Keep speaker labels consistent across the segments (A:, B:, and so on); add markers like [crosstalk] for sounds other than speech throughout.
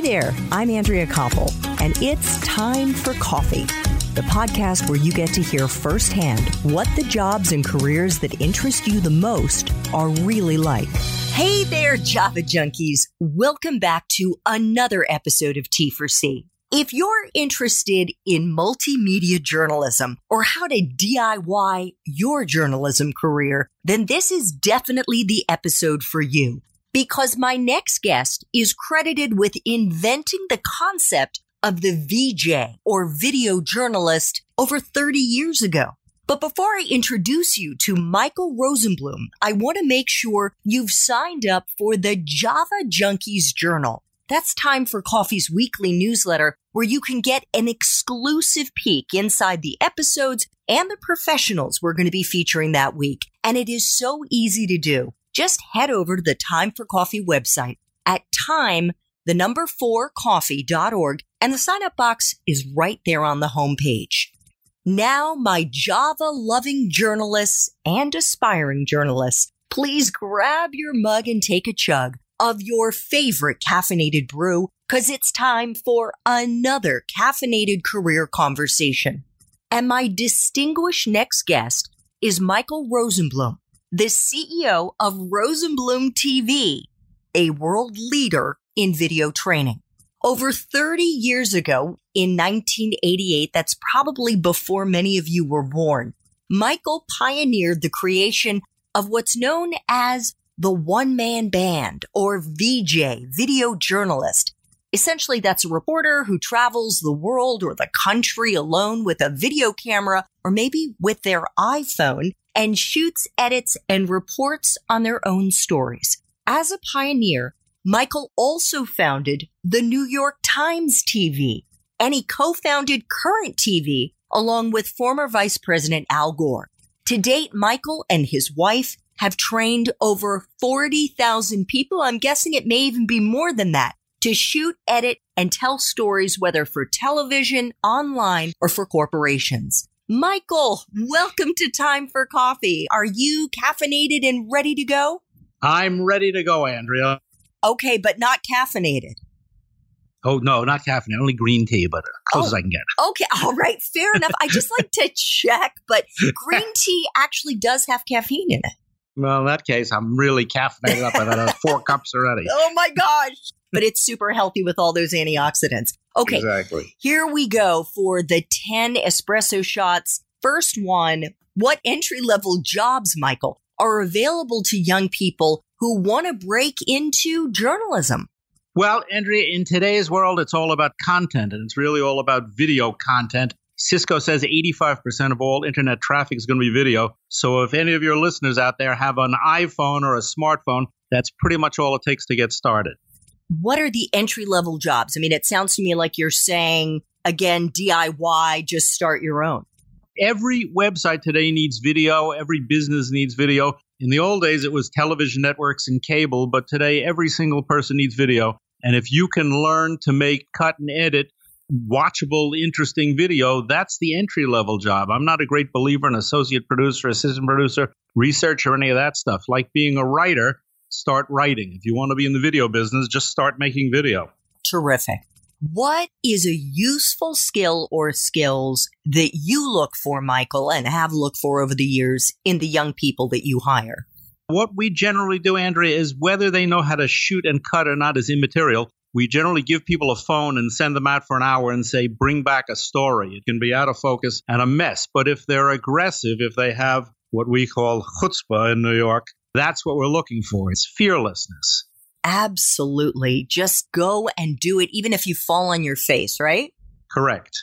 A: Hi there, I'm Andrea Koppel, and it's time for coffee, the podcast where you get to hear firsthand what the jobs and careers that interest you the most are really like. Hey there, Java junkies. Welcome back to another episode of T for C. If you're interested in multimedia journalism or how to DIY your journalism career, then this is definitely the episode for you because my next guest is credited with inventing the concept of the VJ or video journalist over 30 years ago. But before I introduce you to Michael Rosenblum, I want to make sure you've signed up for the Java Junkies Journal. That's time for Coffee's weekly newsletter where you can get an exclusive peek inside the episodes and the professionals we're going to be featuring that week. And it is so easy to do just head over to the Time for Coffee website at time, the number four coffee.org, and the sign up box is right there on the homepage. Now, my Java loving journalists and aspiring journalists, please grab your mug and take a chug of your favorite caffeinated brew because it's time for another caffeinated career conversation. And my distinguished next guest is Michael Rosenblum, the CEO of Rosenblum TV, a world leader in video training. Over 30 years ago, in 1988, that's probably before many of you were born, Michael pioneered the creation of what's known as the one man band or VJ, video journalist. Essentially, that's a reporter who travels the world or the country alone with a video camera or maybe with their iPhone and shoots, edits, and reports on their own stories. As a pioneer, Michael also founded the New York Times TV and he co-founded Current TV along with former Vice President Al Gore. To date, Michael and his wife have trained over 40,000 people. I'm guessing it may even be more than that to shoot, edit, and tell stories, whether for television, online, or for corporations. Michael, welcome to Time for Coffee. Are you caffeinated and ready to go?
B: I'm ready to go, Andrea.
A: Okay, but not caffeinated.
B: Oh no, not caffeinated. Only green tea, but close oh, as I can get.
A: Okay, all right, fair enough. I just like to [laughs] check, but [laughs] green tea actually does have caffeine in it.
B: Well, in that case, I'm really caffeinated up. I've had uh, [laughs] four cups already.
A: Oh my gosh! But it's super healthy with all those antioxidants. Okay.
B: Exactly.
A: Here we go for the 10 espresso shots. First one, what entry level jobs, Michael, are available to young people who want to break into journalism?
B: Well, Andrea, in today's world, it's all about content and it's really all about video content. Cisco says 85% of all internet traffic is going to be video. So if any of your listeners out there have an iPhone or a smartphone, that's pretty much all it takes to get started
A: what are the entry level jobs? I mean, it sounds to me like you're saying, again, DIY, just start your own.
B: Every website today needs video. Every business needs video. In the old days, it was television networks and cable, but today every single person needs video. And if you can learn to make, cut, and edit watchable, interesting video, that's the entry level job. I'm not a great believer in associate producer, assistant producer, research, or any of that stuff. Like being a writer, start writing. If you want to be in the video business, just start making video.
A: Terrific. What is a useful skill or skills that you look for, Michael, and have looked for over the years in the young people that you hire?
B: What we generally do, Andrea, is whether they know how to shoot and cut or not is immaterial. We generally give people a phone and send them out for an hour and say, bring back a story. It can be out of focus and a mess. But if they're aggressive, if they have what we call chutzpah in New York, that's what we're looking for. It's fearlessness.
A: Absolutely. Just go and do it, even if you fall on your face, right?
B: Correct.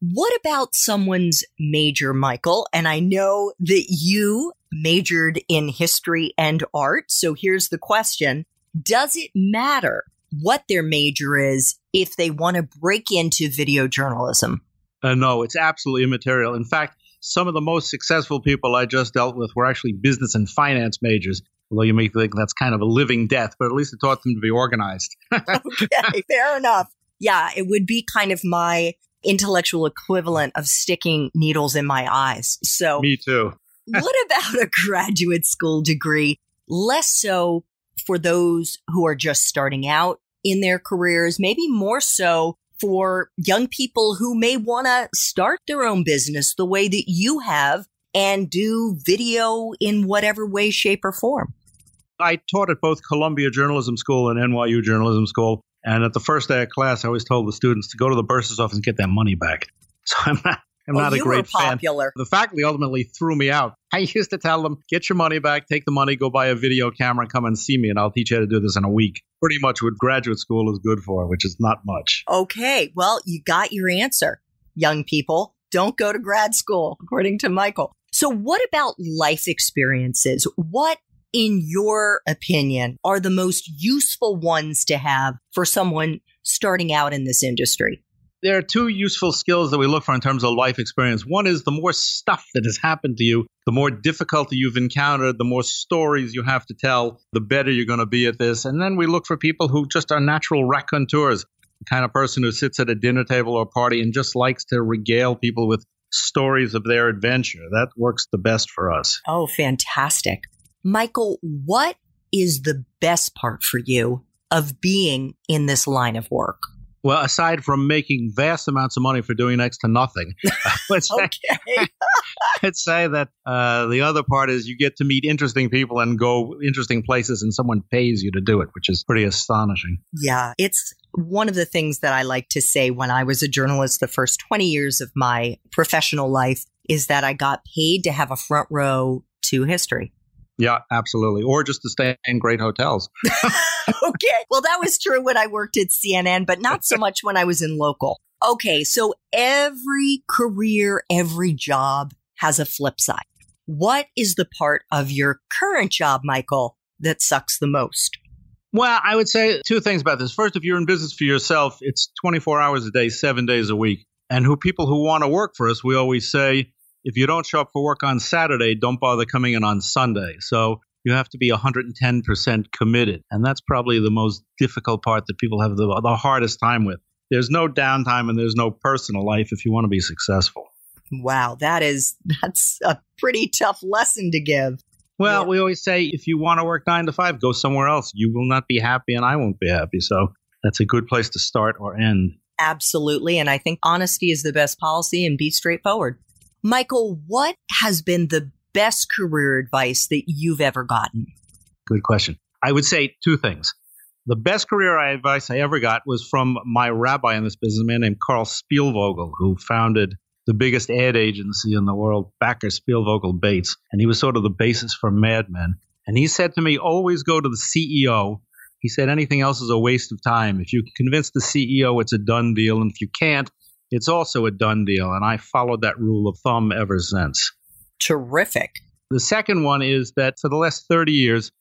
A: What about someone's major, Michael? And I know that you majored in history and art. So here's the question Does it matter what their major is if they want to break into video journalism?
B: Uh, no, it's absolutely immaterial. In fact, some of the most successful people I just dealt with were actually business and finance majors. Although you may think that's kind of a living death, but at least it taught them to be organized. [laughs]
A: okay, fair enough. Yeah, it would be kind of my intellectual equivalent of sticking needles in my eyes. So,
B: me too. [laughs]
A: what about a graduate school degree? Less so for those who are just starting out, in their careers, maybe more so for young people who may want to start their own business the way that you have and do video in whatever way, shape, or form?
B: I taught at both Columbia Journalism School and NYU Journalism School. And at the first day of class, I always told the students to go to the bursar's office and get that money back. [laughs] So I'm not, I'm
A: oh,
B: not a great
A: fan.
B: The faculty ultimately threw me out. I [laughs] used to tell them, get your money back, take the money, go buy a video camera, and come and see me, and I'll teach you how to do this in a week. Pretty much what graduate school is good for, which is not much.
A: Okay. Well, you got your answer, young people. Don't go to grad school, according to Michael. So, what about life experiences? What in your opinion, are the most useful ones to have for someone starting out in this industry?
B: There are two useful skills that we look for in terms of life experience. One is the more stuff that has happened to you, the more difficulty you've encountered, the more stories you have to tell, the better you're going to be at this. And then we look for people who just are natural raconteurs, the kind of person who sits at a dinner table or party and just likes to regale people with stories of their adventure. That works the best for us.
A: Oh, fantastic. Michael, what is the best part for you of being in this line of work?
B: Well, aside from making vast amounts of money for doing next to nothing, [laughs]
A: let's okay. [laughs] [laughs]
B: I'd say that uh, the other part is you get to meet interesting people and go interesting places, and someone pays you to do it, which is pretty astonishing.
A: Yeah, it's one of the things that I like to say when I was a journalist the first 20 years of my professional life is that I got paid to have a front row to history.
B: Yeah, absolutely. Or just to stay in great hotels. [laughs] [laughs]
A: okay. Well, that was true when I worked at CNN, but not so much when I was in local. Okay. So every career, every job has a flip side. What is the part of your current job, Michael, that sucks the most?
B: Well, I would say two things about this. First, if you're in business for yourself, it's 24 hours a day, seven days a week. And who people who want to work for us, we always say, if you don't show up for work on Saturday, don't bother coming in on Sunday. So you have to be 110% committed. And that's probably the most difficult part that people have the, the hardest time with. There's no downtime and there's no personal life if you want to be successful.
A: Wow, that is that's a pretty tough lesson to give.
B: Well, yeah. we always say if you want to work 9 to 5, go somewhere else. You will not be happy and I won't be happy. So that's a good place to start or end.
A: Absolutely, and I think honesty is the best policy and be straightforward. Michael, what has been the best career advice that you've ever gotten?
B: Good question. I would say two things. The best career advice I ever got was from my rabbi in this business, man named Carl Spielvogel, who founded the biggest ad agency in the world, Backer Spielvogel Bates. And he was sort of the basis for Mad Men. And he said to me, always go to the CEO. He said, anything else is a waste of time. If you can convince the CEO, it's a done deal. And if you can't, it's also a done deal. And I followed that rule of thumb ever since.
A: Terrific.
B: The second one is that for the last 30 years,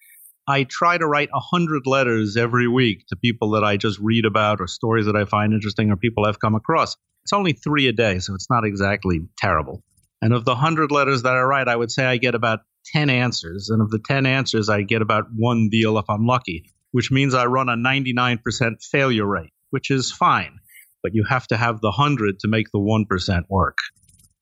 B: I try to write 100 letters every week to people that I just read about or stories that I find interesting or people I've come across. It's only three a day, so it's not exactly terrible. And of the 100 letters that I write, I would say I get about 10 answers. And of the 10 answers, I get about one deal if I'm lucky, which means I run a 99% failure rate, which is fine but you have to have the 100 to make the 1% work.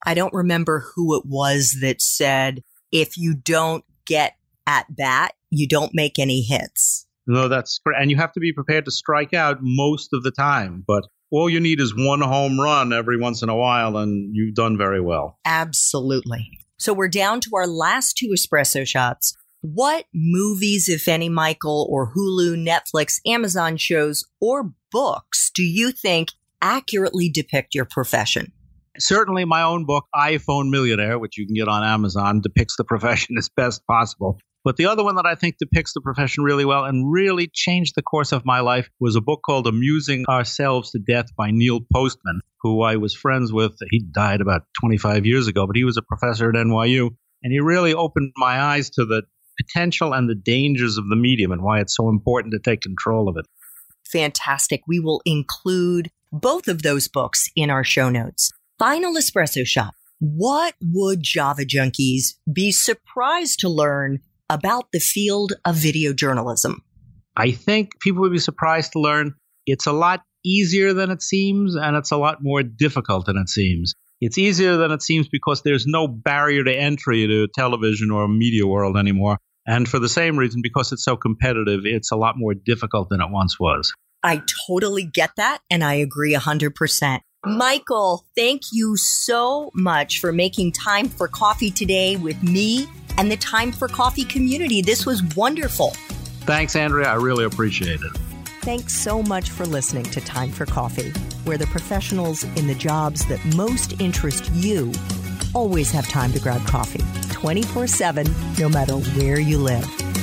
A: I don't remember who it was that said, if you don't get at bat, you don't make any hits.
B: No, that's correct. And you have to be prepared to strike out most of the time. But all you need is one home run every once in a while, and you've done very well.
A: Absolutely. So we're down to our last two espresso shots. What movies, if any, Michael, or Hulu, Netflix, Amazon shows, or books do you think accurately depict your profession?
B: Certainly, my own book, iPhone Millionaire, which you can get on Amazon, depicts the profession [laughs] as best possible. But the other one that I think depicts the profession really well and really changed the course of my life was a book called Amusing Ourselves to Death by Neil Postman, who I was friends with. He died about 25 years ago, but he was a professor at NYU. And he really opened my eyes to the potential and the dangers of the medium and why it's so important to take control of it.
A: Fantastic. We will include both of those books in our show notes. Final espresso Shop. What would Java junkies be surprised to learn about the field of video journalism?
B: I think people would be surprised to learn it's a lot easier than it seems and it's a lot more difficult than it seems. It's easier than it seems because there's no barrier to entry to television or media world anymore. And for the same reason, because it's so competitive, it's a lot more difficult than it once was.
A: I totally get that. And I agree 100%. Michael, thank you so much for making time for coffee today with me and the Time for Coffee community. This was wonderful.
B: Thanks, Andrea. I really appreciate it.
A: Thanks so much for listening to Time for Coffee, where the professionals in the jobs that most interest you always have time to grab coffee 24 7, no matter where you live.